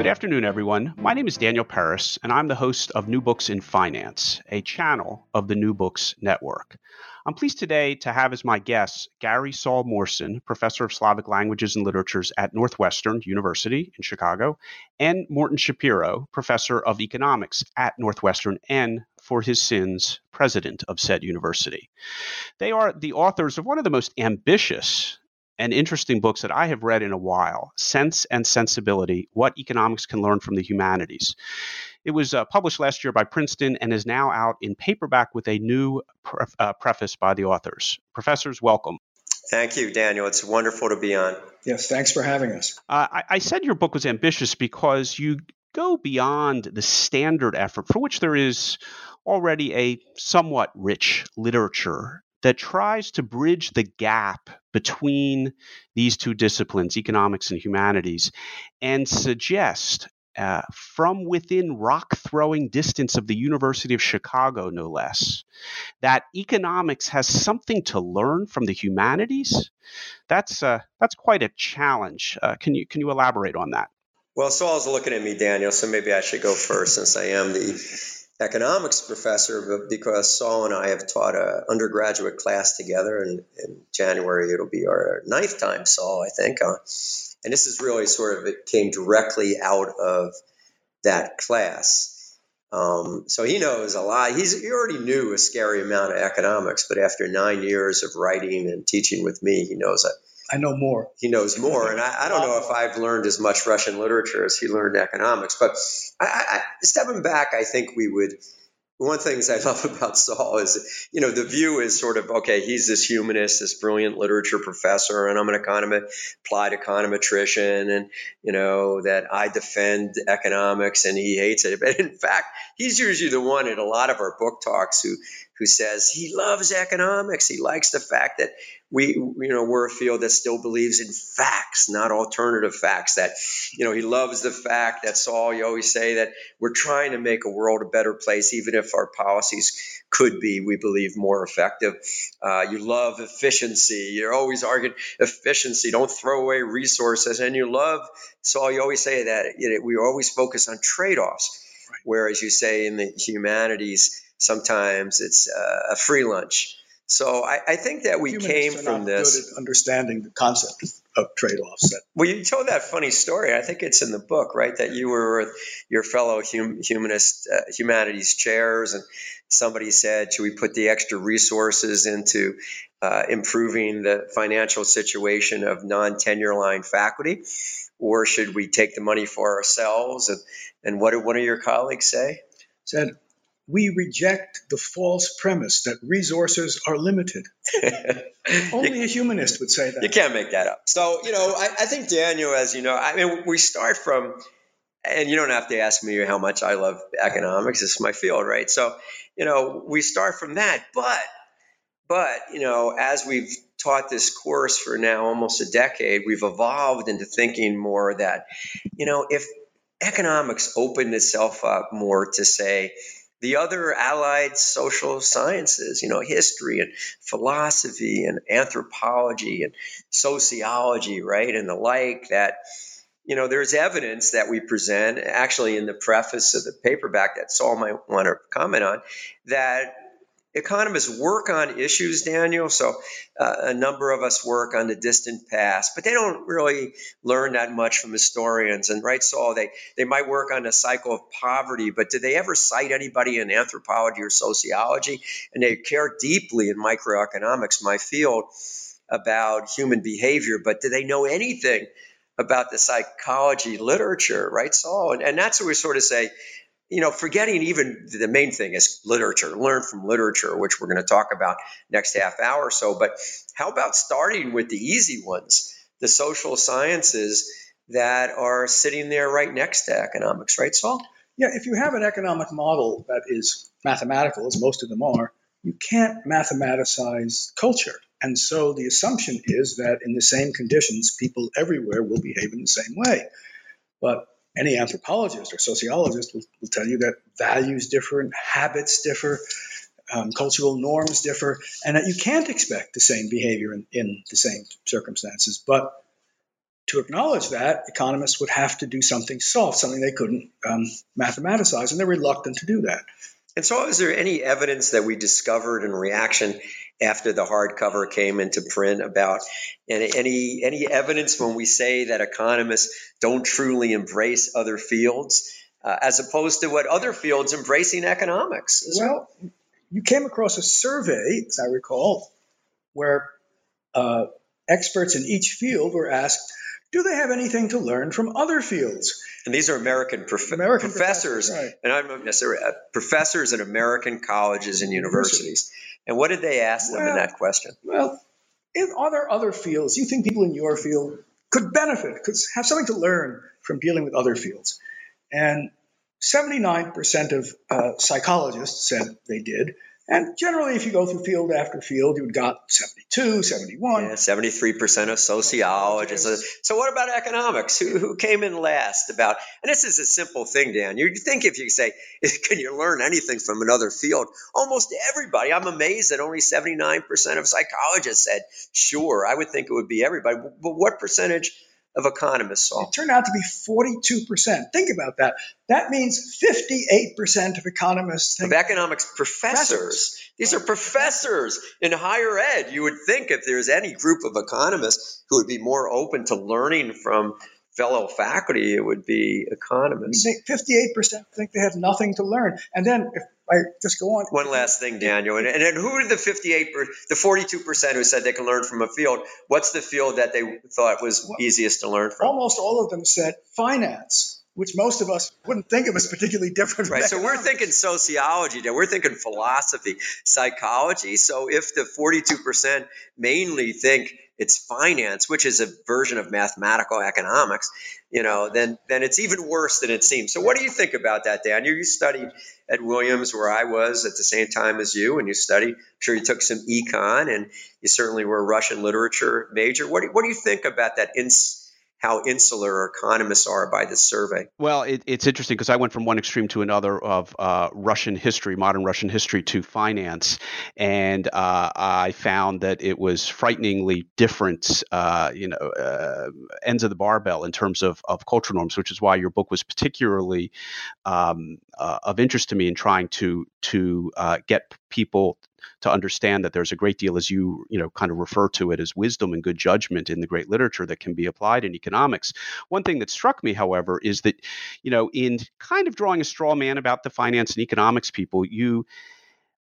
Good afternoon, everyone. My name is Daniel Peris, and I'm the host of New Books in Finance, a channel of the New Books Network. I'm pleased today to have as my guests Gary Saul Morson, professor of Slavic languages and literatures at Northwestern University in Chicago, and Morton Schapiro, professor of economics at Northwestern and for his sins, president of said university. They are the authors of one of the most ambitious and interesting books that I have read in a while Cents and Sensibility What Economics Can Learn from the Humanities. It was uh, published last year by Princeton and is now out in paperback with a new pre- uh, preface by the authors. Professors, welcome. Thank you, Daniel. It's wonderful to be on. Yes, thanks for having us. Uh, I, I said your book was ambitious because you go beyond the standard effort for which there is already a somewhat rich literature that tries to bridge the gap between these two disciplines, economics and humanities, and suggest uh, from within rock throwing distance of the University of Chicago, no less, that economics has something to learn from the humanities. That's uh, that's quite a challenge. Uh, can you can you elaborate on that? Well, Saul's looking at me, Daniel, so maybe I should go first since I am the economics professor because Saul and I have taught an undergraduate class together, and in January it'll be our ninth time, Saul, I think. And this is really sort of it came directly out of that class. Um, so he knows a lot. He's he already knew a scary amount of economics, but after nine years of writing and teaching with me, he knows a, I know more. He knows more, and I, I, don't know if I've learned as much Russian literature as he learned economics. But I, I, stepping back, I think we would. One of the things I love about Saul is, you know, the view is sort of okay. He's this humanist, this brilliant literature professor, and I'm an economist, applied econometrician, and you know that I defend economics, and he hates it. But in fact, he's usually the one in a lot of our book talks who who says he loves economics. He likes the fact that we, you know, we're a field that still believes in facts, not alternative facts. That, you know, he loves the fact that Saul, you always say that we're trying to make a world a better place, even if our policies could be, we believe, more effective. Uh, you love efficiency. You're always arguing efficiency. Don't throw away resources. And you love, Saul, you always say that you know, we always focus on trade offs. Right. Whereas you say in the humanities, Sometimes it's uh, a free lunch. So I, I think that we came from not this. Good at understanding the concept of trade-offs. Well, you told that funny story. I think it's in the book, right? That you were with your fellow hum, humanist uh, humanities chairs, and somebody said, "Should we put the extra resources into uh, improving the financial situation of non-tenure line faculty, or should we take the money for ourselves?" And and what did one of your colleagues say? Said we reject the false premise that resources are limited. Only a humanist would say that. You can't make that up. So, you know, I, I, think Daniel, as you know, I mean, we start from, and you don't have to ask me how much I love economics. It's my field, right? So, you know, we start from that. But, but, you know, as we've taught this course for now almost a decade, we've evolved into thinking more that, you know, if economics opened itself up more to say, the other allied social sciences, you know, history and philosophy and anthropology and sociology, right, and the like, that, you know, there's evidence that we present, actually in the preface of the paperback that Saul might want to comment on, that economists work on issues, Daniel. So uh, a number of us work on the distant past, but they don't really learn that much from historians. And right, Saul, they they might work on the cycle of poverty, but did they ever cite anybody in anthropology or sociology? And they care deeply in microeconomics, my field, about human behavior, but do they know anything? About the psychology literature, right, Saul? And, and that's what we sort of say you know, forgetting even the main thing is literature, learn from literature, which we're going to talk about next half hour or so. But how about starting with the easy ones, the social sciences that are sitting there right next to economics, right, Saul? Yeah, if you have an economic model that is mathematical, as most of them are, you can't mathematicize culture. And so the assumption is that in the same conditions, people everywhere will behave in the same way. But any anthropologist or sociologist will, will tell you that values differ habits differ, um, cultural norms differ, and that you can't expect the same behavior in, in the same circumstances. But to acknowledge that, economists would have to do something soft, something they couldn't um, mathematicize, and they're reluctant to do that. And so, is there any evidence that we discovered in reaction after the hardcover came into print about any, any any evidence when we say that economists don't truly embrace other fields uh, as opposed to what other fields embracing economics? Well you came across a survey as i recall where uh, experts in each field were asked do they have anything to learn from other fields? And these are American, prof- American professors, professors right. and I'm not necessarily uh, professors at American colleges and universities. And what did they ask them in that question? Well, in, are there other fields you think people in your field could benefit, could have something to learn from dealing with other fields? And 79% of uh, psychologists said they did. And generally, if you go through field after field, you would got 72, 71. Yeah, 73% of sociologists. So, so what about economics? Who, who came in last about, and this is a simple thing, Dan. You think if you say, can you learn anything from another field? Almost everybody. I'm amazed that only 79% of psychologists said, sure. I would think it would be everybody. But what percentage of economists saw. It turned out to be 42%. Think about that. That means 58% of economists think. Of economics professors. professors. These are professors in higher ed. You would think if there's any group of economists who would be more open to learning from fellow faculty, it would be economists. 58% think they have nothing to learn. And then if I just go on. One last thing, Daniel. And, and who are the 58, the 42% who said they can learn from a field? What's the field that they thought was well, easiest to learn from? Almost all of them said finance which most of us wouldn't think of as particularly different. Right. So we're thinking sociology, now. we're thinking philosophy, psychology. So if the 42% mainly think it's finance, which is a version of mathematical economics, you know, then then it's even worse than it seems. So what do you think about that, Dan? You, you studied at Williams where I was at the same time as you, and you studied. I'm sure you took some econ, and you certainly were a Russian literature major. What do, what do you think about that? How insular economists are by this survey. Well, it, it's interesting because I went from one extreme to another of uh, Russian history, modern Russian history, to finance, and uh, I found that it was frighteningly different, uh, you know, uh, ends of the barbell in terms of, of cultural norms, which is why your book was particularly um, uh, of interest to me in trying to to uh, get people to understand that there's a great deal, as you you know kind of refer to it as wisdom and good judgment in the great literature that can be applied in economics. One thing that struck me, however, is that you know in kind of drawing a straw man about the finance and economics people, you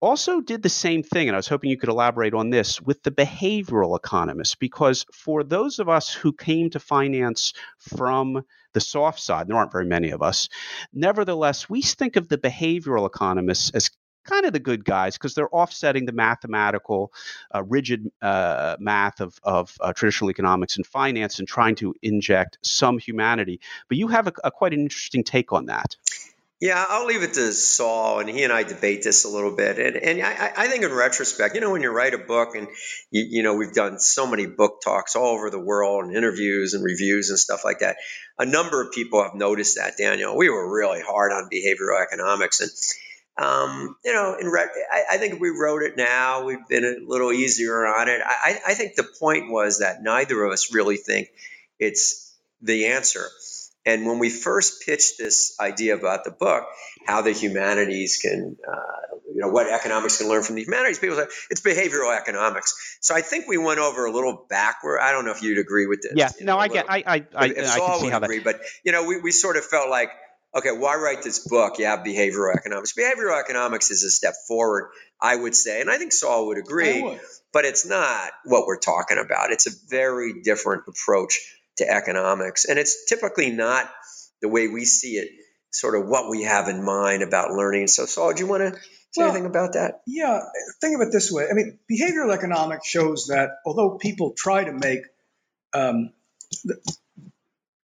also did the same thing, and I was hoping you could elaborate on this with the behavioral economists, because for those of us who came to finance from the soft side, there aren't very many of us, nevertheless, we think of the behavioral economists as kind of the good guys because they're offsetting the mathematical, uh, rigid uh, math of, of uh, traditional economics and finance and trying to inject some humanity. But you have a, a, quite an interesting take on that. Yeah, I'll leave it to Saul, and he and I debate this a little bit. And, and I, I think in retrospect, you know, when you write a book, and you, you know, we've done so many book talks all over the world, and interviews and reviews and stuff like that. A number of people have noticed that, Daniel. We were really hard on behavioral economics, and um, you know, in re- I, I, think if we wrote it now, we've been a little easier on it. I, I think the point was that neither of us really think it's the answer. And when we first pitched this idea about the book, how the humanities can, uh, you know, what economics can learn from the humanities, people say it's behavioral economics. So I think we went over a little backward. I don't know if you'd agree with this. Yeah, no, I get, I, I, I, I can see how agree, that. But you know, we, we sort of felt like, okay, why write this book? You have behavioral economics. Behavioral economics is a step forward, I would say, and I think Saul would agree. Would. But it's not what we're talking about. It's a very different approach to economics, and it's typically not the way we see it, sort of what we have in mind about learning. So, Saul, do you want to say Well, anything about that? Yeah, think of it this way. I mean, behavioral economics shows that although people try to make um,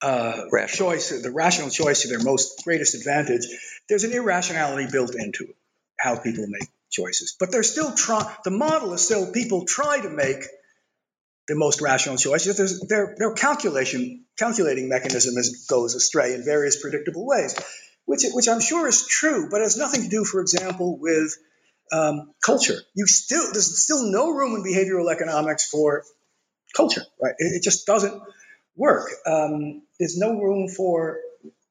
uh, Rational. choice, the rational choice to their most greatest advantage, there's an irrationality built into it, how people make choices. But they're still trying. The model is still people try to make the most rational choices. There's, their their calculation calculating mechanism is, goes astray in various predictable ways, which which I'm sure is true, but has nothing to do, for example, with um, culture. You still there's still no room in behavioral economics for culture, right? It, it just doesn't work. Um, there's no room for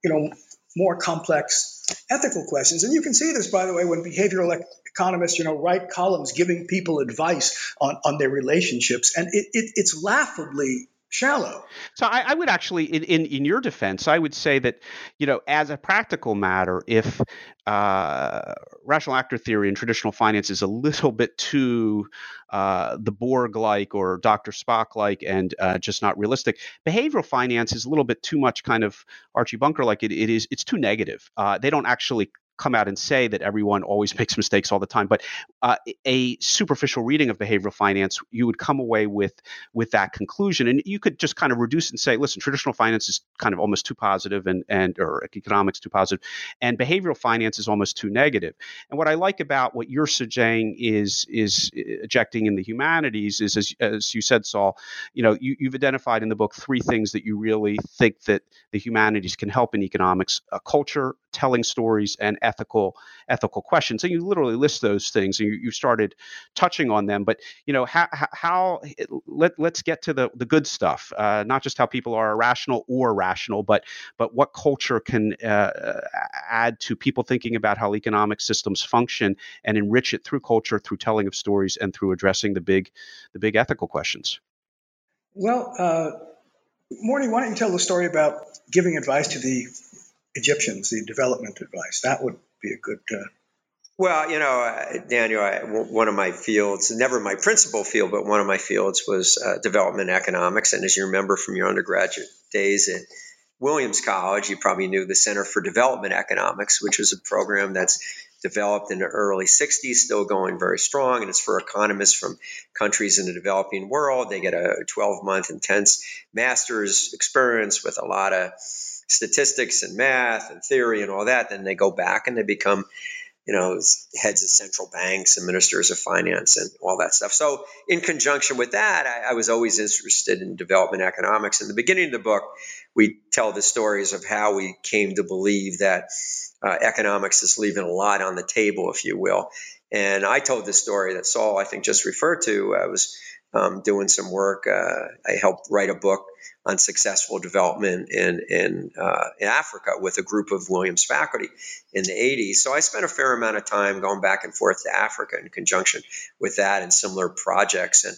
you know more complex ethical questions, and you can see this, by the way, when behavioral ec- economists you know write columns giving people advice on on their relationships, and it, it, it's laughably shallow. So I, I would actually, in, in in your defense, I would say that, you know, as a practical matter, if uh, rational actor theory and traditional finance is a little bit too uh, the Borg-like or Dr. Spock-like and uh, just not realistic, behavioral finance is a little bit too much kind of Archie Bunker-like. It, it is it's too negative. Uh, they don't actually come out and say that everyone always makes mistakes all the time but uh, a superficial reading of behavioral finance you would come away with with that conclusion and you could just kind of reduce and say listen traditional finance is kind of almost too positive and and or economics too positive and behavioral finance is almost too negative. and what i like about what you're saying is is ejecting in the humanities is as, as you said saul you know you, you've identified in the book three things that you really think that the humanities can help in economics uh, culture telling stories and ethical ethical questions. And you literally list those things and you, you started touching on them. But you know how, how let, let's get to the, the good stuff uh, not just how people are irrational or rational but but what culture can uh, add to people thinking about how economic systems function and enrich it through culture through telling of stories and through addressing the big the big ethical questions. Well, uh, Morty, why don't you tell the story about giving advice to the Egyptians, the development advice? That would be a good. Uh, Well, you know, uh, Daniel, one of my fields, never my principal field, but one of my fields was uh, development economics. And as you remember from your undergraduate days at Williams College, you probably knew the Center for Development Economics, which was a program that's developed in the early 60s, still going very strong. And it's for economists from countries in the developing world. They get a 12 month intense master's experience with a lot of statistics and math and theory and all that. Then they go back and they become you know, heads of central banks and ministers of finance and all that stuff. So, in conjunction with that, I, I, was always interested in development economics. In the beginning of the book, we tell the stories of how we came to believe that uh, economics is leaving a lot on the table, if you will. And I told the story that Saul, I think, just referred to. I was um, doing some work. Uh, I helped write a book on successful development in in, uh, in Africa with a group of Williams faculty in the 80s. So I spent a fair amount of time going back and forth to Africa in conjunction with that and similar projects. And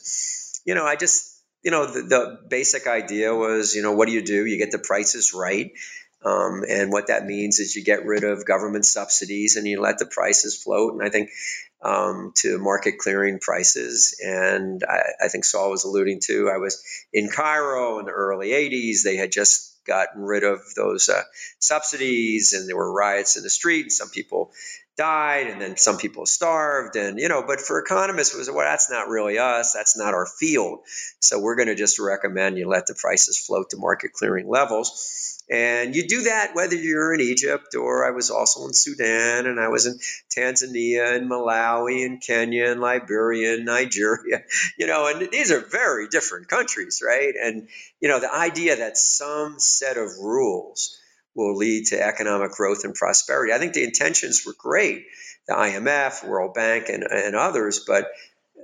you know, I just you know the, the basic idea was you know what do you do? You get the prices right. Um, and what that means is you get rid of government subsidies and you let the prices float. And I think um, to market clearing prices. And I, I, think Saul was alluding to, I was in Cairo in the early 80s. They had just gotten rid of those uh, subsidies and there were riots in the street. And some people died and then some people starved and you know but for economists it was well that's not really us that's not our field so we're going to just recommend you let the prices float to market clearing levels and you do that whether you're in Egypt or I was also in Sudan and I was in Tanzania and Malawi and Kenya and Liberia and Nigeria, you know, and these are very different countries, right? And, you know, the idea that some set of rules will lead to economic growth and prosperity. I think the intentions were great, the IMF, World Bank, and, and others, but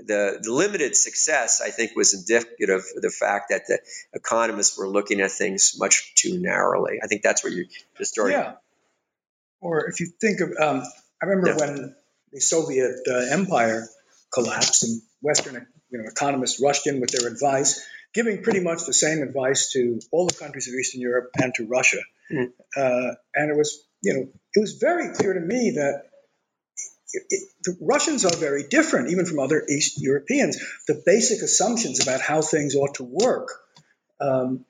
the, the limited success, I think, was indicative of the fact that the economists were looking at things much too narrowly. I think that's where you the story. Yeah. Or if you think of, um, I remember yeah. when the Soviet uh, Empire collapsed and Western you know, economists rushed in with their advice, giving pretty much the same advice to all the countries of Eastern Europe and to Russia. Mm. Uh, and it was, you know, it was very clear to me that it, the Russians are very different, even from other East Europeans. The basic assumptions about how things ought to work um,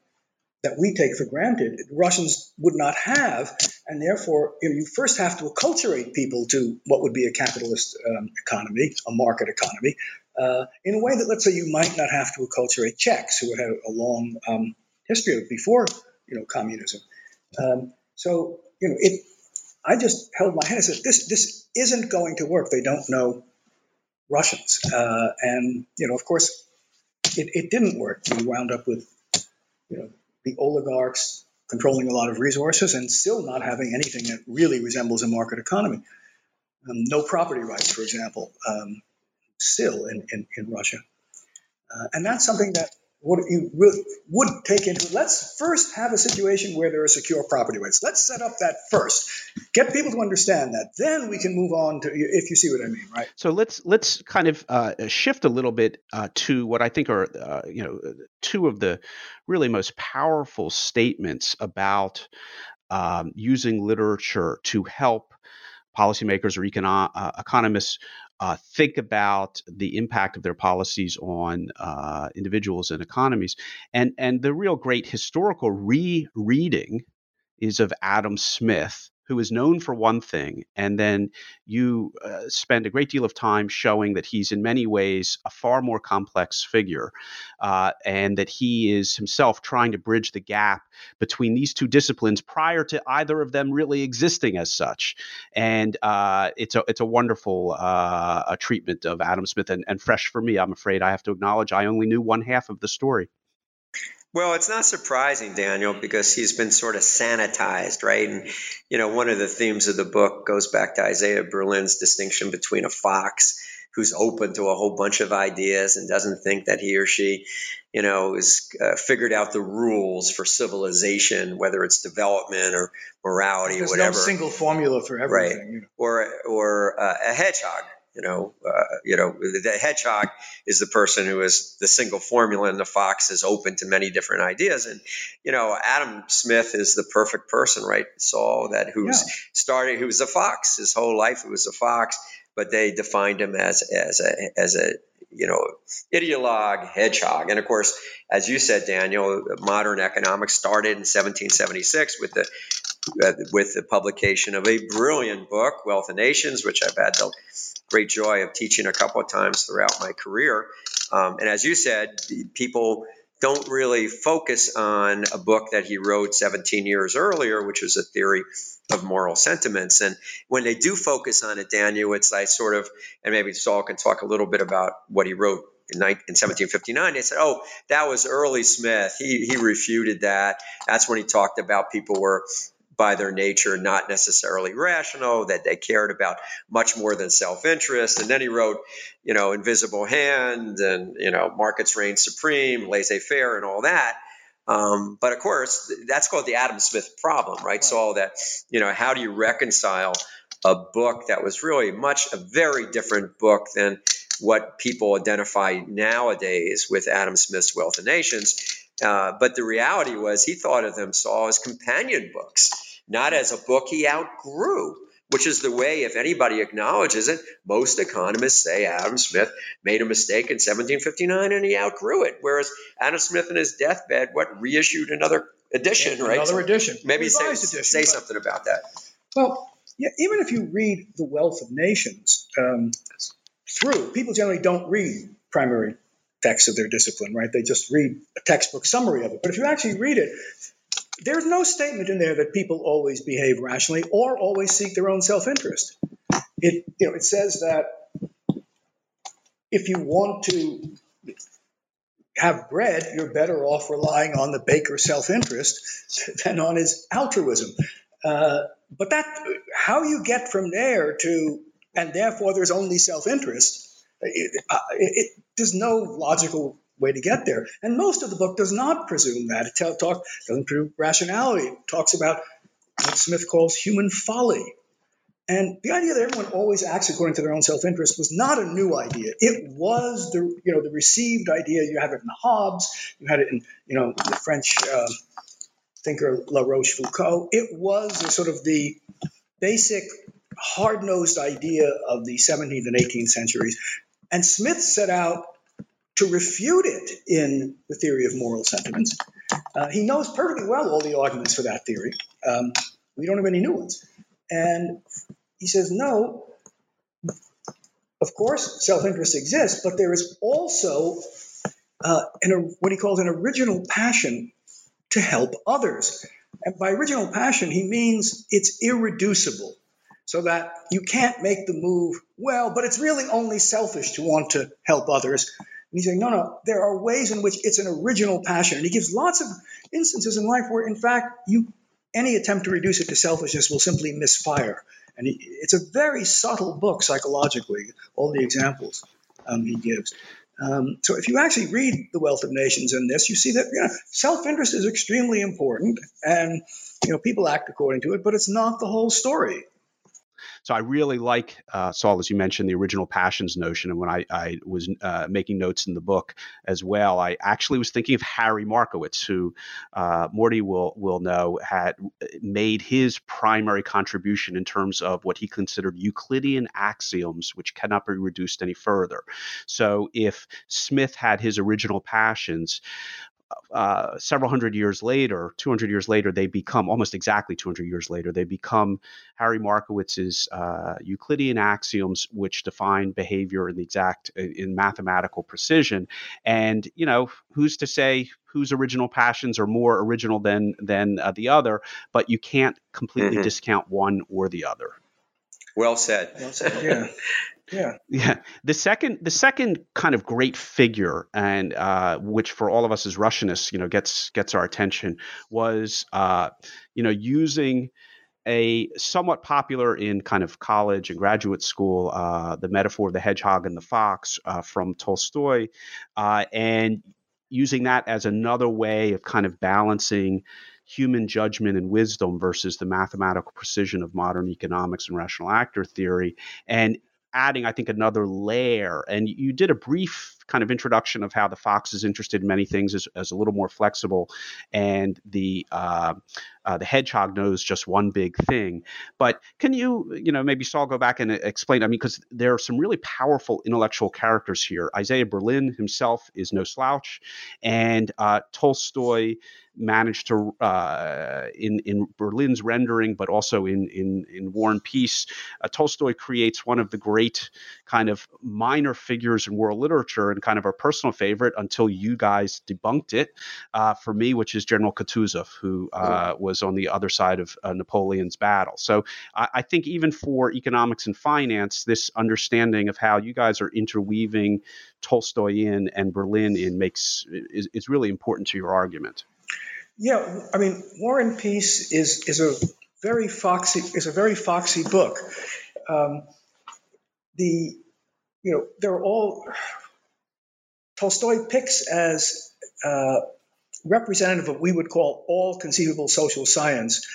that we take for granted, Russians would not have, and therefore you, know, you, first have to acculturate people to what would be a capitalist um, economy, a market economy, uh, in a way that, let's say, you might not have to acculturate Czechs who had a long um, history of before, you know, communism. Um, so you know, it I just held my head and said, this, this isn't going to work. They don't know Russians. Uh, and, you know, of course, it, it didn't work. We wound up with, you know, the oligarchs controlling a lot of resources and still not having anything that really resembles a market economy. Um, no property rights, for example, um, still in, in, in Russia. Uh, and that's something that what you would take into let's first have a situation where there are secure property rights. Let's set up that first. Get people to understand that. Then we can move on to if you see what i mean right? So let's let's kind of uh, shift a little bit uh, to what i think are uh, you know two of the really most powerful statements about um, using literature to help policymakers or econo- uh, economists uh, think about the impact of their policies on uh, individuals and economies. And, and the real great historical rereading is of Adam Smith, who is known for one thing, and then you uh, spend a great deal of time showing that he's in many ways a far more complex figure, uh, and that he is himself trying to bridge the gap between these two disciplines prior to either of them really existing as such. And uh, it's a it's a wonderful uh, a treatment of Adam Smith, and, and fresh for me. I'm afraid I have to acknowledge I only knew one half of the story. Well, it's not surprising, Daniel, because he's been sort of sanitized, right? And, you know, one of the themes of the book goes back to Isaiah Berlin's distinction between a fox who's open to a whole bunch of ideas and doesn't think that he or she, you know, has uh, figured out the rules for civilization, whether it's development or morality There's or whatever. There's no single formula for everything. Right. You know. Or, or uh, a hedgehog you know, uh, you know, the hedgehog is the person who is the single formula, and the fox is open to many different ideas. And you know, Adam Smith is the perfect person, right? Saul that who's yeah. started, who was a fox his whole life. He was a fox, but they defined him as as a as a you know ideologue hedgehog. And of course, as you said, Daniel, modern economics started in 1776 with the with the publication of a brilliant book, Wealth of Nations, which I've had the great joy of teaching a couple of times throughout my career. Um, and as you said, people don't really focus on a book that he wrote 17 years earlier, which was a theory of moral sentiments. And when they do focus on it, Daniel, it's like sort of, and maybe Saul can talk a little bit about what he wrote in, 1759. They said, oh, that was early Smith. He, he refuted that. That's when he talked about people were by their nature not necessarily rational, that they cared about much more than self interest. And then he wrote, you know, Invisible Hand and, you know, Markets Reign Supreme, Laissez Faire, and all that. Um, but of course, that's called the Adam Smith problem, right? right? So, all that, you know, how do you reconcile a book that was really much a very different book than what people identify nowadays with Adam Smith's Wealth of Nations? Uh, but the reality was he thought of them all as companion books not as a book he outgrew, which is the way, if anybody acknowledges it, most economists say Adam Smith made a mistake in 1759 and he outgrew it. Whereas Adam Smith in his deathbed, what, reissued another edition, right? Another edition. Maybe say, edition, say something about that. Well, Yeah, even if you read The Wealth of Nations um, through, people generally don't read primary texts of their discipline, right? They just read a textbook summary of it. But if you actually read it, there's no statement in there that people always behave rationally or always seek their own self-interest. It, you know, it says that if you want to have bread, you're better off relying on the baker's self-interest than on his altruism. Uh, but that, how you get from there to, and therefore there's only self-interest. It, uh, it, there's no logical way to get there. And most of the book does not presume that. It talk, doesn't presume rationality. It talks about what Smith calls human folly. And the idea that everyone always acts according to their own self-interest was not a new idea. It was the you know the received idea. You have it in Hobbes. You had it in you know the French uh, thinker La Rochefoucauld. It was sort of the basic hard-nosed idea of the 17th and 18th centuries. And Smith set out to refute it in the theory of moral sentiments. Uh, he knows perfectly well all the arguments for that theory. Um, we don't have any new ones. And he says, no, of course, self interest exists, but there is also uh, an, what he calls an original passion to help others. And by original passion, he means it's irreducible, so that you can't make the move, well, but it's really only selfish to want to help others. And he's saying, no, no, there are ways in which it's an original passion. And he gives lots of instances in life where, in fact, you any attempt to reduce it to selfishness will simply misfire. And he, it's a very subtle book psychologically, all the examples um, he gives. Um, so if you actually read The Wealth of Nations in this, you see that you know, self-interest is extremely important, and you know people act according to it, but it's not the whole story. So I really like uh, Saul, as you mentioned, the original passions notion. And when I, I was uh, making notes in the book as well, I actually was thinking of Harry Markowitz, who uh, Morty will will know had made his primary contribution in terms of what he considered Euclidean axioms, which cannot be reduced any further. So if Smith had his original passions, uh, several hundred years later, 200 years later, they become almost exactly 200 years later, they become Harry Markowitz's uh, Euclidean axioms, which define behavior in the exact in mathematical precision. And you know, who's to say whose original passions are more original than than uh, the other? But you can't completely mm-hmm. discount one or the other. Well said. Well said. Yeah. Yeah. Yeah. The second, the second kind of great figure, and uh, which for all of us as Russianists, you know, gets gets our attention, was uh, you know using a somewhat popular in kind of college and graduate school, uh, the metaphor of the hedgehog and the fox uh, from Tolstoy, uh, and using that as another way of kind of balancing human judgment and wisdom versus the mathematical precision of modern economics and rational actor theory. And adding, I think, another layer. And you did a brief kind of introduction of how the Fox is interested in many things as, as a little more flexible, and the uh, uh, the Hedgehog knows just one big thing. But can you, you know, maybe Saul go back and explain? I mean, because there are some really powerful intellectual characters here. Isaiah Berlin himself is no slouch, and uh, Tolstoy managed to uh, in in Berlin's rendering, but also in in in War and Peace, uh, Tolstoy creates one of the great kind of minor figures in world literature and kind of our personal favorite until you guys debunked it uh, for me, which is General Kutuzov, who uh, was on the other side of uh, Napoleon's battle. So I, I think even for economics and finance, this understanding of how you guys are interweaving Tolstoy in and Berlin in makes is, is really important to your argument. Yeah, I mean, War and Peace is is a very foxy is a very foxy book. Um, the you know they're all Tolstoy picks as uh, representative of what we would call all conceivable social science,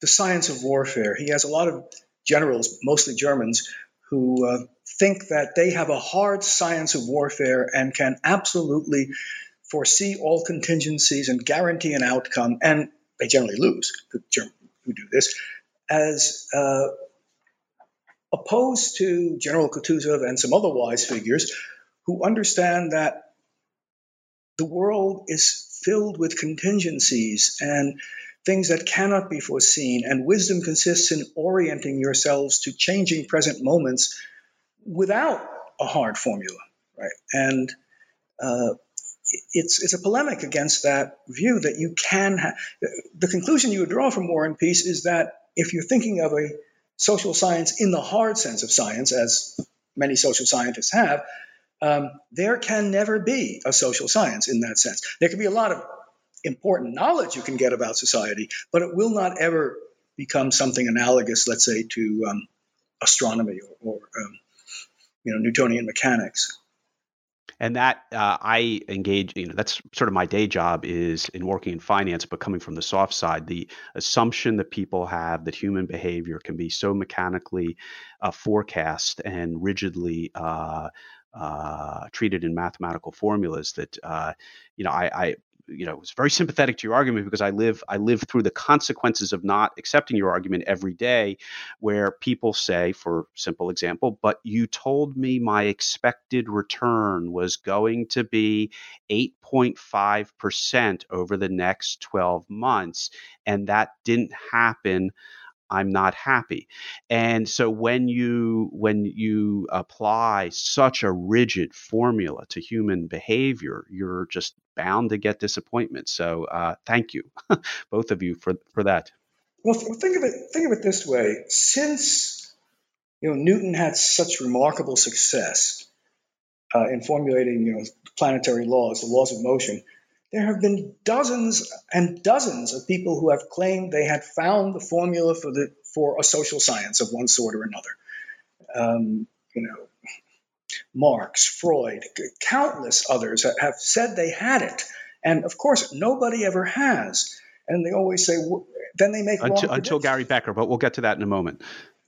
the science of warfare. He has a lot of generals, mostly Germans, who uh, think that they have a hard science of warfare and can absolutely foresee all contingencies and guarantee an outcome, and they generally lose, the Germans who do this, as uh, opposed to General Kutuzov and some other wise figures who understand that the world is filled with contingencies and things that cannot be foreseen. And wisdom consists in orienting yourselves to changing present moments without a hard formula, right? And uh, it's it's a polemic against that view that you can. Ha- the conclusion you would draw from War and Peace is that if you're thinking of a social science in the hard sense of science, as many social scientists have, um, there can never be a social science in that sense. There can be a lot of important knowledge you can get about society, but it will not ever become something analogous, let's say, to um, astronomy or, or um, you know Newtonian mechanics and that uh, I engage. You know, that's sort of my day job is in working in finance, but coming from the soft side, the assumption that people have that human behavior can be so mechanically uh, forecast and rigidly. Uh, uh, treated in mathematical formulas that uh, you know I, I you know was very sympathetic to your argument because I live I live through the consequences of not accepting your argument every day, where people say, for simple example, but you told me my expected return was going to be 8.5 percent over the next 12 months, and that didn't happen. I'm not happy. And so when you when you apply such a rigid formula to human behavior, you're just bound to get disappointment. So uh, thank you, both of you, for for that. Well, think of it think of it this way: since you know Newton had such remarkable success uh, in formulating you know planetary laws, the laws of motion, there have been dozens and dozens of people who have claimed they had found the formula for the for a social science of one sort or another. Um, you know, Marx, Freud, countless others have said they had it. And of course, nobody ever has. And they always say, then they make until, until Gary Becker, but we'll get to that in a moment.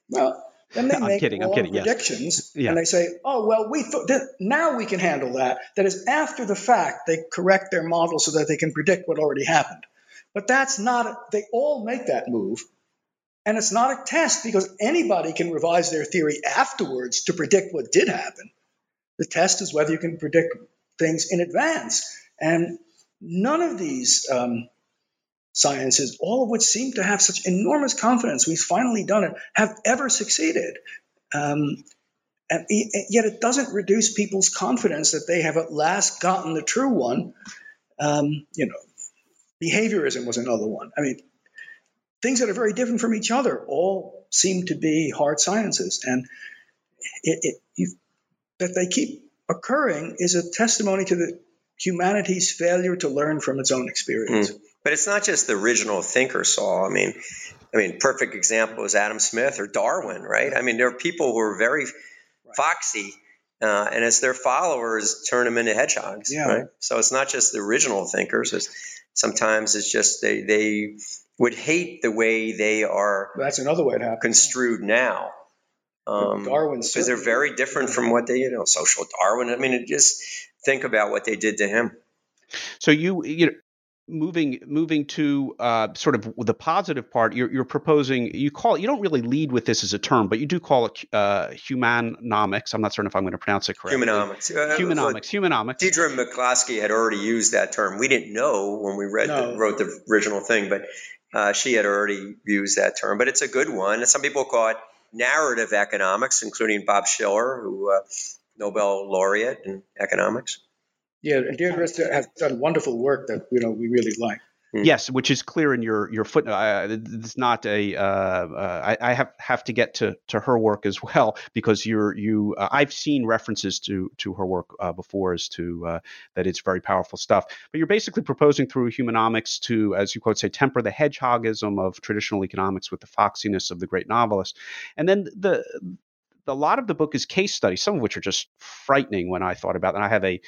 Well, then they make kidding, wrong kidding, predictions, yes. yeah. and they say, "Oh well, we th- now we can handle that." That is after the fact. They correct their model so that they can predict what already happened. But that's not. They all make that move, and it's not a test because anybody can revise their theory afterwards to predict what did happen. The test is whether you can predict things in advance. And none of these um, sciences, all of which seem to have such enormous confidence, we've finally done it, have ever succeeded. Um, and yet it doesn't reduce people's confidence that they have at last gotten the true one. Um, you know, behaviorism was another one. I mean, things that are very different from each other all seem to be hard sciences, and it, it, that they keep occurring is a testimony to the humanity's failure to learn from its own experience. Mm. But it's not just the original thinker, Saul. I mean, I mean, perfect example is Adam Smith or Darwin, right? I mean, there are people who are very foxy, uh, and as their followers turn them into hedgehogs, yeah. right? So it's not just the original thinkers. It's, sometimes it's just they they would hate the way they are. That's another way it happens. Construed now. Um, Darwin, because they're very different from what they, you know, social Darwin. I mean, just think about what they did to him. So you, you know, moving moving to uh, sort of the positive part, you're, you're proposing. You call it. You don't really lead with this as a term, but you do call it uh, humanomics. I'm not certain if I'm going to pronounce it correctly. Humanomics. Uh, humanomics. Humanomics. Deirdre McCloskey had already used that term. We didn't know when we read no. the, wrote the original thing, but uh, she had already used that term. But it's a good one. Some people call it narrative economics, including Bob Shiller, who uh, Nobel laureate in economics. Yeah, and Deirdre has done wonderful work that you know we really like. Hmm. Yes, which is clear in your your footnote. Uh, it's not a. Uh, uh, I, I, have have to get to, to her work as well because you're you. Uh, I've seen references to to her work uh, before as to uh, that it's very powerful stuff. But you're basically proposing through humanomics to, as you quote say, temper the hedgehogism of traditional economics with the foxiness of the great novelist, and then the. A lot of the book is case studies, some of which are just frightening when I thought about. It. And I have a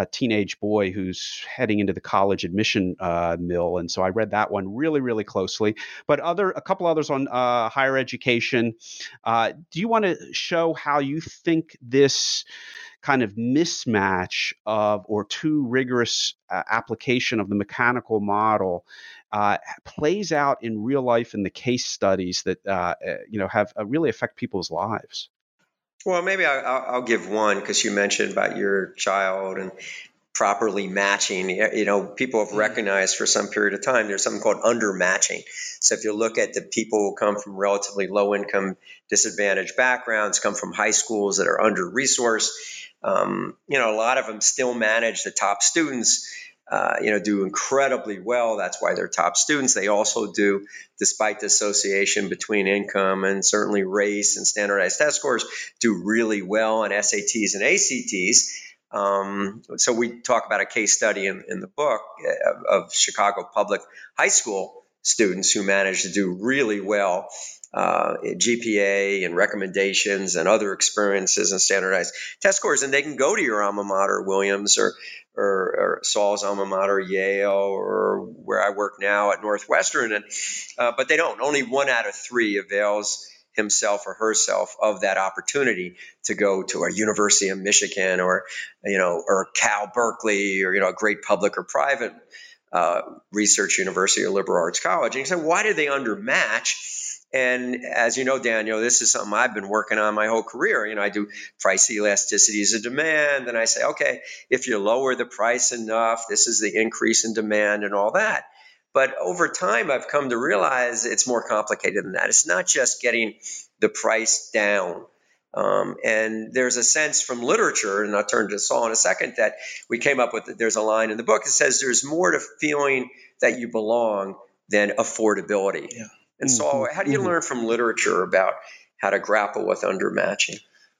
a teenage boy who's heading into the college admission uh, mill, and so I read that one really, really closely. But other, a couple others on uh, higher education. Uh, do you want to show how you think this? kind of mismatch of or too rigorous uh, application of the mechanical model uh, plays out in real life in the case studies that uh, you know have really affect people's lives. Well, maybe I'll, I'll give one because you mentioned about your child and properly matching. You know, people have mm-hmm. recognized for some period of time there's something called undermatching. So if you look at the people who come from relatively low income, disadvantaged backgrounds, come from high schools that are under resourced, um, you know, a lot of them still manage the top students. Uh, you know, do incredibly well. That's why they're top students. They also do, despite the association between income and certainly race and standardized test scores, do really well on SATs and ACTs. Um, so we talk about a case study in, in the book of, of, Chicago public high school students who managed to do really well uh, GPA and recommendations and other experiences and standardized test scores, and they can go to your alma mater, Williams, or or, or Saul's alma mater, Yale, or where I work now at Northwestern, and uh, but they don't. Only one out of three avails himself or herself of that opportunity to go to a University of Michigan or you know or Cal Berkeley or you know a great public or private uh, research university or liberal arts college. And you say, why do they undermatch? And as you know, Daniel, this is something I've been working on my whole career. You know, I do price elasticities of demand, and I say, okay, if you lower the price enough, this is the increase in demand and all that. But over time, I've come to realize it's more complicated than that. It's not just getting the price down. Um, and there's a sense from literature, and I'll turn to Saul in a second, that we came up with. There's a line in the book that says there's more to feeling that you belong than affordability. Yeah. And mm-hmm. How do you mm-hmm. learn from literature about how to grapple with undermatching?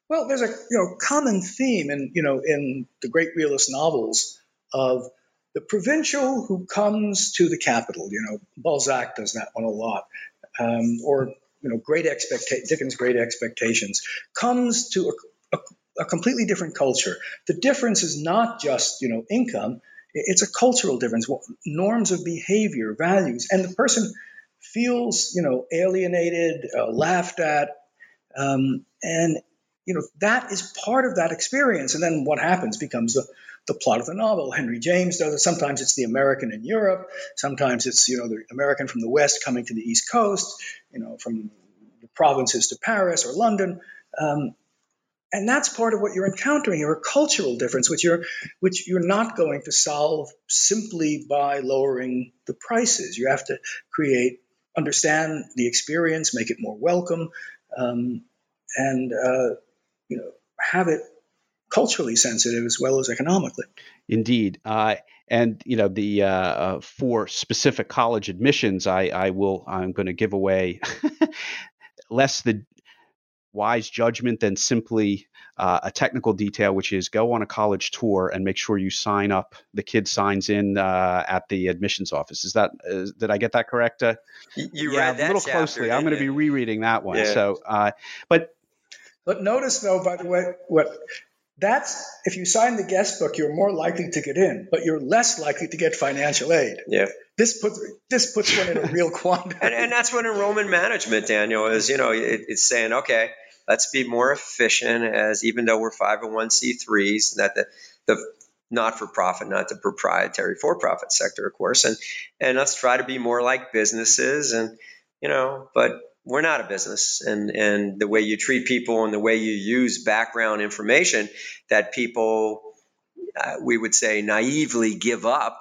Well, there's a you know common theme in you know in the great realist novels of the provincial who comes to the capital. You know, Balzac does that one a lot, um, or you know, great expecta- Dickens' Great Expectations comes to a, a, a completely different culture. The difference is not just you know income; it's a cultural difference, norms of behavior, values, and the person feels you know alienated, uh, laughed at, um, and you know that is part of that experience. And then what happens becomes the the plot of the novel. Henry James does it. Sometimes it's the American in Europe. Sometimes it's you know the American from the West coming to the East Coast. You know from the provinces to Paris or London. Um, and that's part of what you're encountering here a cultural difference which you're which you're not going to solve simply by lowering the prices you have to create understand the experience make it more welcome um, and uh, you know have it culturally sensitive as well as economically. Indeed. Uh, and you know the uh, uh, for specific college admissions, I, I will I'm going to give away less the wise judgment than simply uh, a technical detail, which is go on a college tour and make sure you sign up. The kid signs in uh, at the admissions office. Is that is, did I get that correct? Uh, you yeah, read a little closely. I'm going to be rereading that one. Yeah. So, uh, but but notice though, by the way, what that's if you sign the guest book, you're more likely to get in, but you're less likely to get financial aid. Yeah. This puts this puts one in a real quandary. and, and, that's what enrollment management, Daniel, is. You know, it, it's saying, okay, let's be more efficient. As even though we're 501c3s, that the the not for profit, not the proprietary for profit sector, of course, and and let's try to be more like businesses, and you know, but we're not a business and and the way you treat people and the way you use background information that people uh, we would say naively give up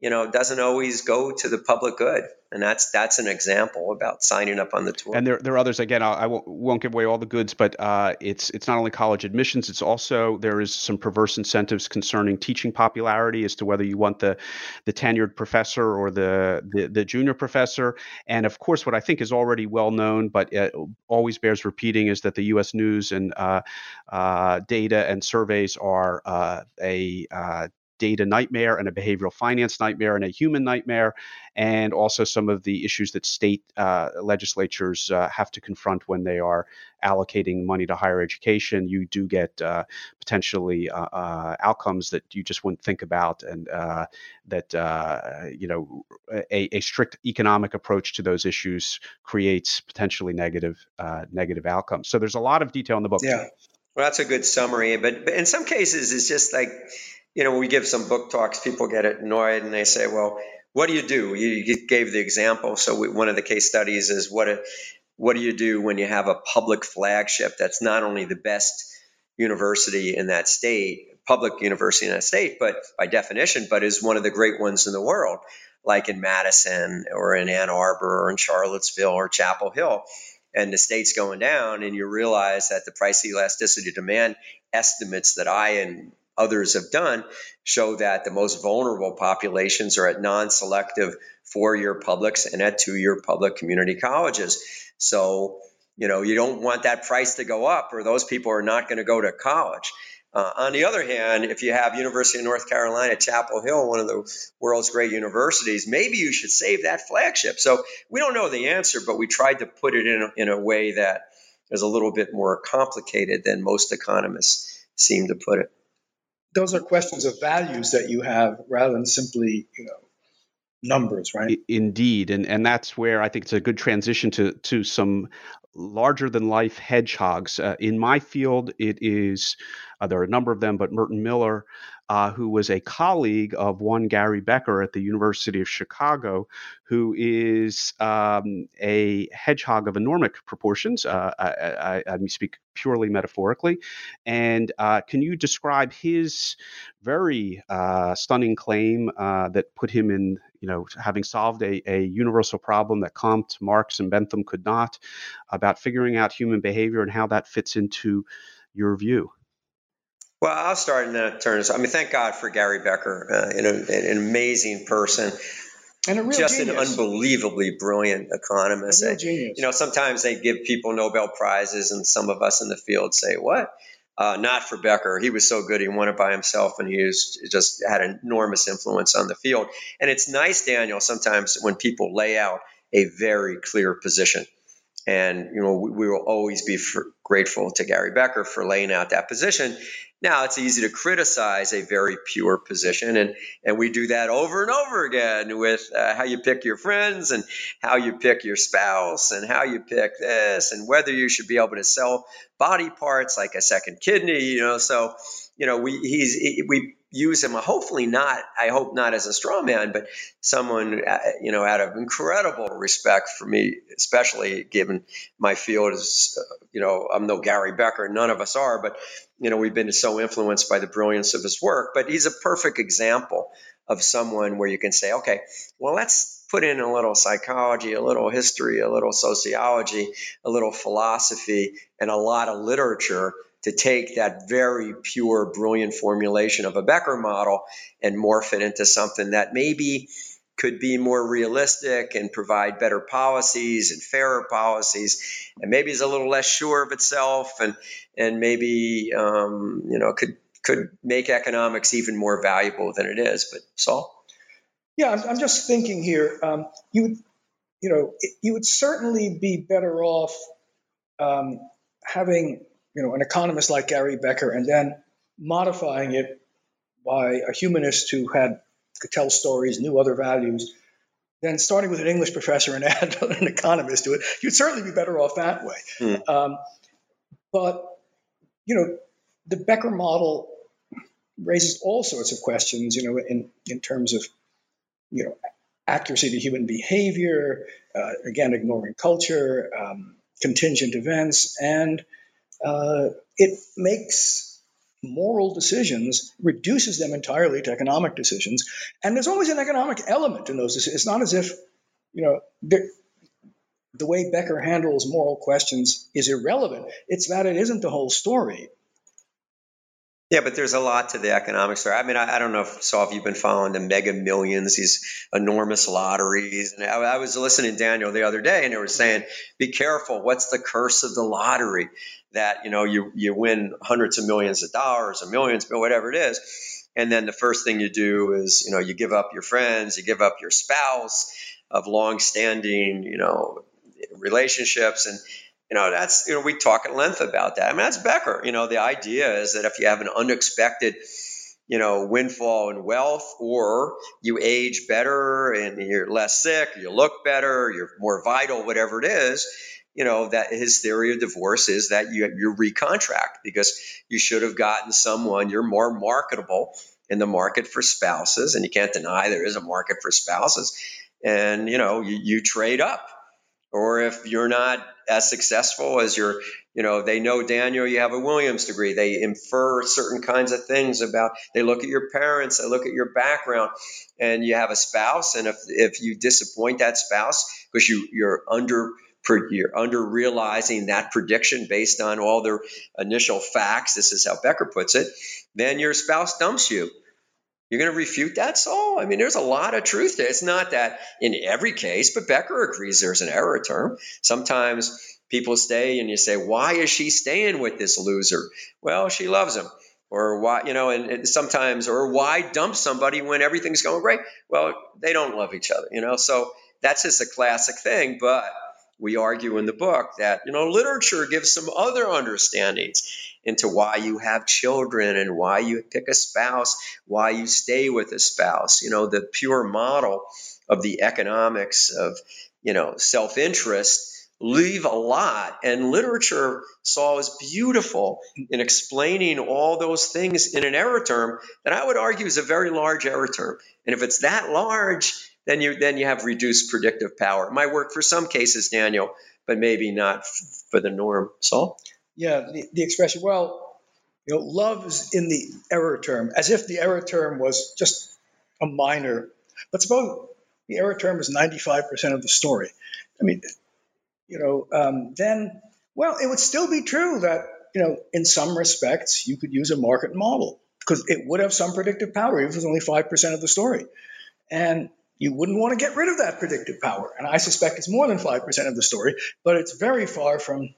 you know doesn't always go to the public good and that's that's an example about signing up on the tour. And there, there are others. Again, I, I won't, won't, give away all the goods, but uh, it's it's not only college admissions. It's also there is some perverse incentives concerning teaching popularity as to whether you want the the tenured professor or the the, the junior professor. And of course, what I think is already well known, but always bears repeating, is that the U.S. News and uh, uh, data and surveys are uh, a uh, data nightmare and a behavioral finance nightmare and a human nightmare, and also some of the issues that state uh, legislatures uh, have to confront when they are allocating money to higher education. You do get uh, potentially uh, uh, outcomes that you just wouldn't think about, and uh, that you know a, a, strict economic approach to those issues creates potentially negative negative outcomes. So there's a lot of detail in the book. Yeah. Well, that's a good summary, but, but in some cases, it's just like you know, we give some book talks, people get annoyed and they say, well, what do you do? You, gave the example. So we, one of the case studies is what, a, what do you do when you have a public flagship that's not only the best university in that state, public university in that state, but by definition, but is one of the great ones in the world, like in Madison or in Ann Arbor or in Charlottesville or Chapel Hill. And the state's going down, and you realize that the price elasticity demand estimates that I and others have done show that the most vulnerable populations are at non selective four year publics and at two year public community colleges. So, you know, you don't want that price to go up, or those people are not going to go to college. Uh, on the other hand, if you have University of North Carolina, Chapel Hill, one of the world's great universities, maybe you should save that flagship. So we don't know the answer, but we tried to put it in a, in a way that is a little bit more complicated than most economists seem to put it. Those are questions of values that you have rather than simply, you know, numbers, right? Indeed, and and that's where I think it's a good transition to to some larger than life hedgehogs. Uh, in my field, it is uh, there are a number of them, but Merton Miller, uh, who was a colleague of one Gary Becker at the University of Chicago, who is um, a hedgehog of enormous proportions. Uh, I, I, I, speak purely metaphorically. And uh, can you describe his very uh, stunning claim that put him in you know, having solved a, a universal problem that Comte, Marx, and Bentham could not, about figuring out human behavior and how that fits into your view. Well, I'll start in that terms. I mean, thank God for Gary Becker, uh, an, an amazing person. And a real just genius. an unbelievably brilliant economist. A real genius. You know, sometimes they give people Nobel prizes, and some of us in the field say, "What? Uh, not for Becker. He was so good. He won it by himself, and he was, just had enormous influence on the field. And it's nice, Daniel, sometimes when people lay out a very clear position. And you know, we, we will always be for, grateful to Gary Becker for laying out that position. Now it's easy to criticize a very pure position, and and we do that over and over again with uh, how you pick your friends and how you pick your spouse and how you pick this and whether you should be able to sell body parts like a second kidney. You know, so you know we he's we use him hopefully not i hope not as a straw man but someone uh, you know out of incredible respect for me especially given my field is uh, you know i'm no gary becker none of us are but you know we've been so influenced by the brilliance of his work but he's a perfect example of someone where you can say okay well let's put in a little psychology a little history a little sociology a little philosophy and a lot of literature to take that very pure, brilliant formulation of a Becker model and morph it into something that maybe could be more realistic and provide better policies and fairer policies, and maybe is a little less sure of itself, and and maybe um, you know could could make economics even more valuable than it is. But Saul, yeah, I'm, I'm just thinking here. Um, you would, you know, you would certainly be better off um, having you know, an economist like Gary Becker, and then modifying it by a humanist who had could tell stories, knew other values, then starting with an English professor and add an economist to it, you'd certainly be better off that way. Mm. Um, but you know, the Becker model raises all sorts of questions. You know, in in terms of you know accuracy to human behavior, uh, again ignoring culture, um, contingent events, and uh, it makes moral decisions, reduces them entirely to economic decisions. And there's always an economic element in those decisions. It's not as if, you know, the way Becker handles moral questions is irrelevant. It's that it isn't the whole story. Yeah, but there's a lot to the economic story. I mean, I, I don't know if Saul, if you've been following the mega millions, these enormous lotteries. And I, I was listening to Daniel the other day, and they were saying, "Be careful. What's the curse of the lottery? That you know, you you win hundreds of millions of dollars or millions, but whatever it is, and then the first thing you do is, you know, you give up your friends, you give up your spouse of long-standing, you know, relationships, and you know, that's, you know, we talk at length about that. I mean, that's Becker. You know, the idea is that if you have an unexpected, you know, windfall in wealth, or you age better and you're less sick, you look better, you're more vital, whatever it is, you know, that his theory of divorce is that you, you recontract because you should have gotten someone, you're more marketable in the market for spouses, and you can't deny there is a market for spouses. And, you know, you, you trade up or if you're not as successful as your You know, they know Daniel, you have a Williams degree. They infer certain kinds of things about. They look at your parents. They look at your background, and you have a spouse. And if if you disappoint that spouse because you you're under you're under realizing that prediction based on all their initial facts. This is how Becker puts it. Then your spouse dumps you. You're going to refute that, Saul? I mean, there's a lot of truth there. It's not that in every case, but Becker agrees there's an error term. Sometimes people stay and you say, why is she staying with this loser? Well, she loves him. Or why, you know, and, and sometimes, or why dump somebody when everything's going great? Well, they don't love each other, you know? So that's just a classic thing. But we argue in the book that, you know, literature gives some other understandings into why you have children and why you pick a spouse, why you stay with a spouse. You know, the pure model of the economics of, you know, self interest leave a lot. And literature, Saul, is beautiful in explaining all those things in an error term that I would argue is a very large error term. And if it's that large, then you then you have reduced predictive power. It might work for some cases, Daniel, but maybe not for the norm. Saul? Yeah, the, the expression, well, you know, love is in the error term, as if the error term was just a minor. But suppose the error term is 95% of the story. I mean, you know, um, then, well, it would still be true that, you know, in some respects, you could use a market model because it would have some predictive power, even if it was only 5% of the story. And you wouldn't want to get rid of that predictive power. And I suspect it's more than 5% of the story, but it's very far from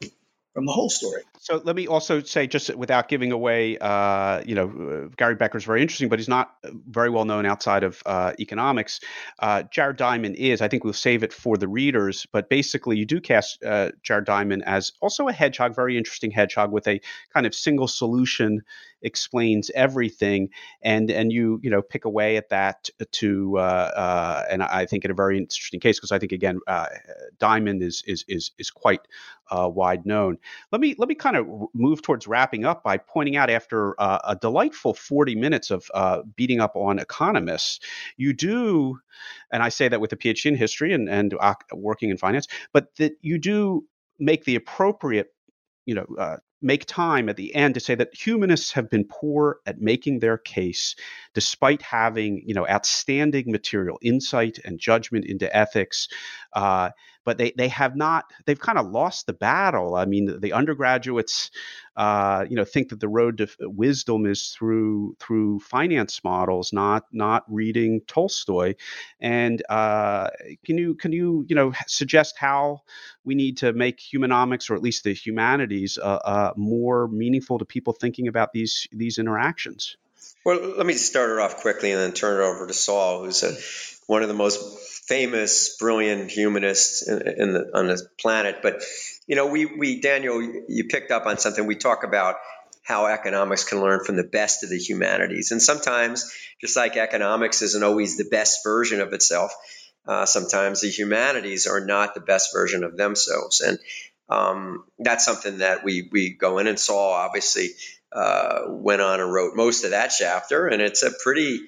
from the whole story. So let me also say, just without giving away, uh, you know, uh, Gary Becker is very interesting, but he's not very well known outside of uh, economics. Uh, Jared Diamond is. I think we'll save it for the readers, but basically, you do cast uh, Jared Diamond as also a hedgehog, very interesting hedgehog with a kind of single solution explains everything, and and you you know pick away at that to uh, uh, and I think in a very interesting case because I think again uh, Diamond is is is is quite uh, wide known. Let me let me kind of move towards wrapping up by pointing out after uh, a delightful forty minutes of uh, beating up on economists, you do, and I say that with a PhD in history and and working in finance, but that you do make the appropriate you know uh, make time at the end to say that humanists have been poor at making their case despite having you know outstanding material insight and judgment into ethics uh, but they, they have not they've kind of lost the battle. I mean the undergraduates uh, you know think that the road to wisdom is through through finance models not not reading tolstoy. And uh, can you can you you know suggest how we need to make humanomics or at least the humanities uh, uh more meaningful to people thinking about these these interactions? Well let me start it off quickly and then turn it over to saul who's a, one of the most famous, brilliant humanists in, in the, on the planet. But you know, we we Daniel, you picked up on something. We talk about how economics can learn from the best of the humanities, and sometimes, just like economics isn't always the best version of itself, uh, sometimes the humanities are not the best version of themselves, and um, that's something that we we go in and Saul. Obviously, uh, went on and wrote most of that chapter, and it's a pretty,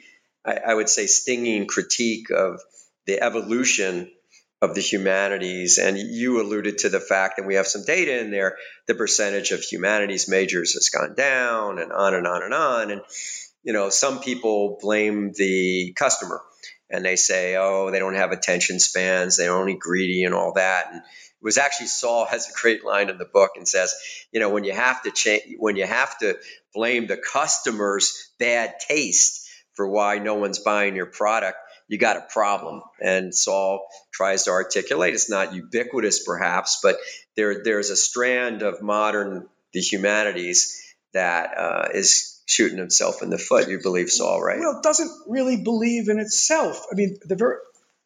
I, I would say, stinging critique of the evolution of the humanities. And you alluded to the fact that we have some data in there. The percentage of humanities majors has gone down, and on and on and on. And you know, some people blame the customer, and they say, "Oh, they don't have attention spans. They're only greedy and all that." And it was actually Saul has a great line in the book and says, you know, when you have to change, when you have to blame the customer's bad taste for why no one's buying your product, you got a problem. And Saul tries to articulate it's not ubiquitous, perhaps, but there there's a strand of modern the humanities that uh, is shooting himself in the foot. You believe Saul, right? Well, it doesn't really believe in itself. I mean, the ver-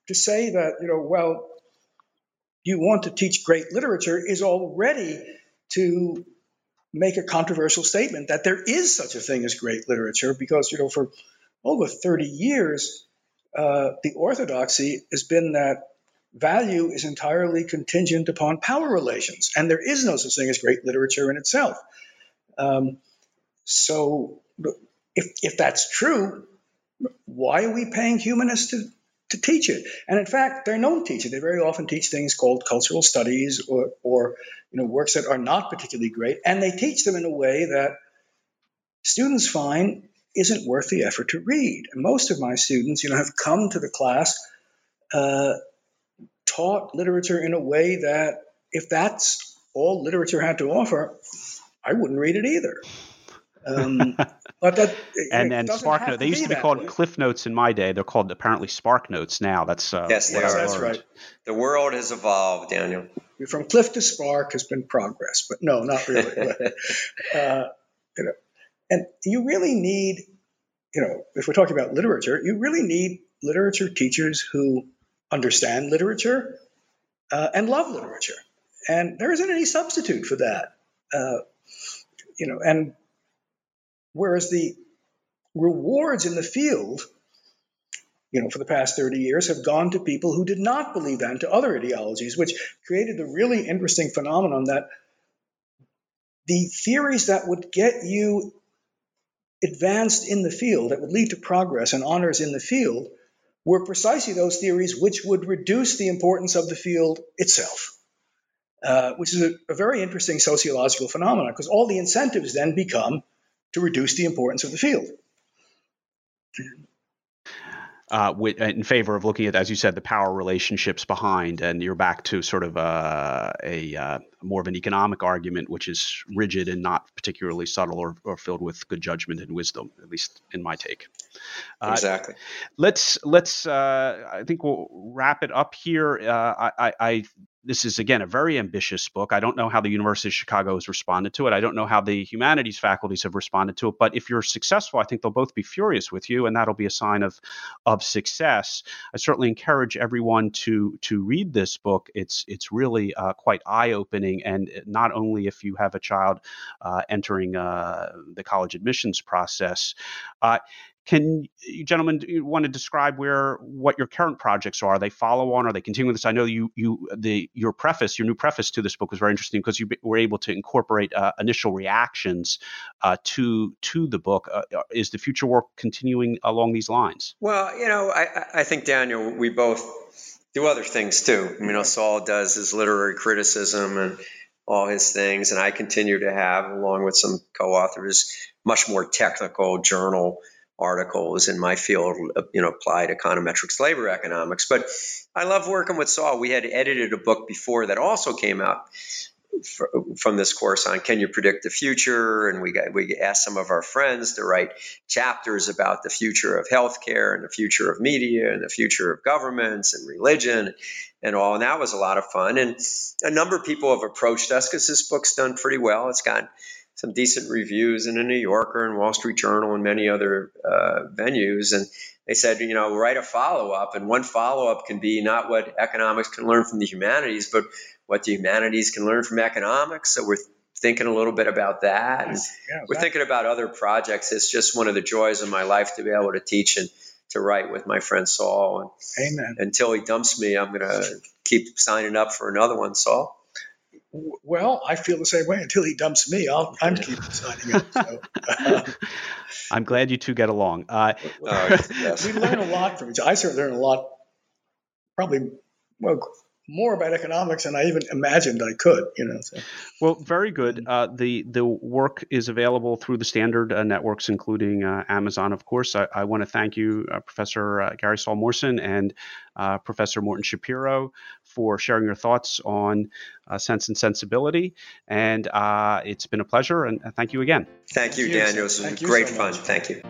to say that you know, well, you want to teach great literature is already to make a controversial statement that there is such a thing as great literature because you know for over 30 years uh, the orthodoxy has been that value is entirely contingent upon power relations, and there is no such thing as great literature in itself. Um, so, if, if that's true, why are we paying humanists to to teach it. And in fact, they're known to teach it. They very often teach things called cultural studies or, or you know, works that are not particularly great. And they teach them in a way that students find isn't worth the effort to read. And most of my students, you know, have come to the class uh, taught literature in a way that if that's all literature had to offer, I wouldn't read it either. Um, but that and and Spark Notes. They used to be called way. Cliff Notes in my day. They're called apparently Spark Notes now. That's uh, yes, they are. That's right. The world has evolved, Daniel. From Cliff to Spark has been progress, but no, not really. but, uh, you know, and you really need, you know, if we're talking about literature, you really need literature teachers who understand literature uh, and love literature, and there isn't any substitute for that. Uh, you know, and Whereas the rewards in the field, you know, for the past 30 years have gone to people who did not believe that and to other ideologies, which created the really interesting phenomenon that the theories that would get you advanced in the field, that would lead to progress and honors in the field, were precisely those theories which would reduce the importance of the field itself. Uh, which is a, a, very interesting sociological phenomenon because all the incentives then become to reduce the importance of the field. Uh, in favor of looking at, as you said, the power relationships behind, and you're back to sort of uh, a uh, more of an economic argument, which is rigid and not particularly subtle or, or filled with good judgment and wisdom, at least in my take. Uh, exactly. Let's let's. Uh, I think we'll wrap it up here. Uh, I, I this is again a very ambitious book. I don't know how the University of Chicago has responded to it. I don't know how the humanities faculties have responded to it. But if you're successful, I think they'll both be furious with you, and that'll be a sign of of success. I certainly encourage everyone to to read this book. It's it's really uh, quite eye opening, and not only if you have a child uh, entering uh, the college admissions process. Can you gentlemen want to describe where what your current projects are? are they follow on? Are they continue with this? I know you you the your preface, your new preface to this book was very interesting because you were able to incorporate uh, initial reactions uh, to to the book. Uh, uh is the future work continuing along these lines? Well, you know, I, I think Daniel, we both do other things too. I mean, Saul does his literary criticism and all his things, and I continue to have, along with some co-authors, much more technical journal articles in my field, uh, you know, applied econometrics, labor economics. But I love working with Saul. We had edited a book before that also came out from this course on can you predict the future and we got we asked some of our friends to write chapters about the future of healthcare and the future of media and the future of governments and religion and all and that was a lot of fun and a number of people have approached us because this book's done pretty well it's got some decent reviews in the New Yorker and Wall Street Journal and many other uh, venues. And they said, you know, write a follow up. And one follow up can be not what economics can learn from the humanities, but what the humanities can learn from economics. So we're thinking a little bit about that. And yeah, we're thinking about other projects. It's just one of the joys of my life to be able to teach and to write with my friend Saul. And Amen. Until he dumps me, I'm going to keep signing up for another one, Saul. Well, I feel the same way. Until he dumps me, I'll, I'm keeping signing up. So, uh, I'm glad you two get along. Uh, we learn a lot from each. other. I certainly learn a lot. Probably, well, more about economics than I even imagined I could. You know. So. Well, very good. Uh, the the work is available through the standard uh, networks, including uh, Amazon, of course. I, I want to thank you, uh, Professor uh, Gary Saul Morson and uh, Professor Morton Schapiro, for sharing your thoughts on Cents and Sensibility. And it's been a pleasure, and thank you again. Thank you, Daniel. It was great so fun. Thank you.